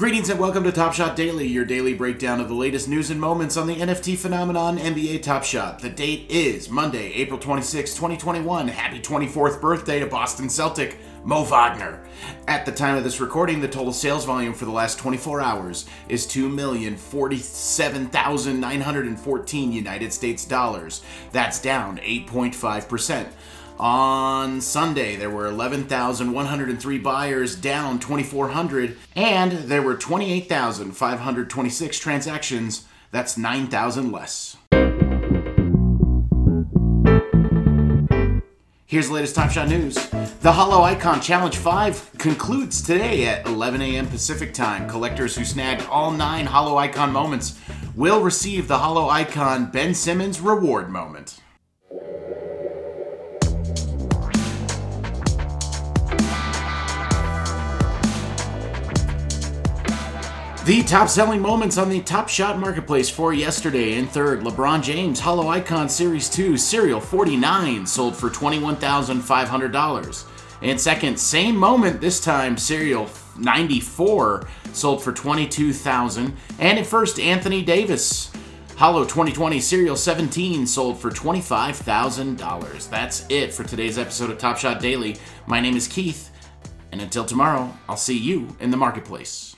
Greetings and welcome to Top Shot Daily, your daily breakdown of the latest news and moments on the NFT phenomenon NBA Top Shot. The date is Monday, April 26, 2021. Happy 24th birthday to Boston Celtic, Mo Wagner. At the time of this recording, the total sales volume for the last 24 hours is 2,047,914 United States dollars. That's down 8.5%. On Sunday, there were 11,103 buyers, down 2,400, and there were 28,526 transactions. That's 9,000 less. Here's the latest Top Shot news. The Holo Icon Challenge 5 concludes today at 11 a.m. Pacific Time. Collectors who snagged all nine Holo Icon moments will receive the Holo Icon Ben Simmons reward moment. The top selling moments on the Top Shot Marketplace for yesterday. In third, LeBron James Holo Icon Series 2 Serial 49 sold for $21,500. In second, same moment, this time Serial 94 sold for $22,000. And in first, Anthony Davis Holo 2020 Serial 17 sold for $25,000. That's it for today's episode of Top Shot Daily. My name is Keith, and until tomorrow, I'll see you in the marketplace.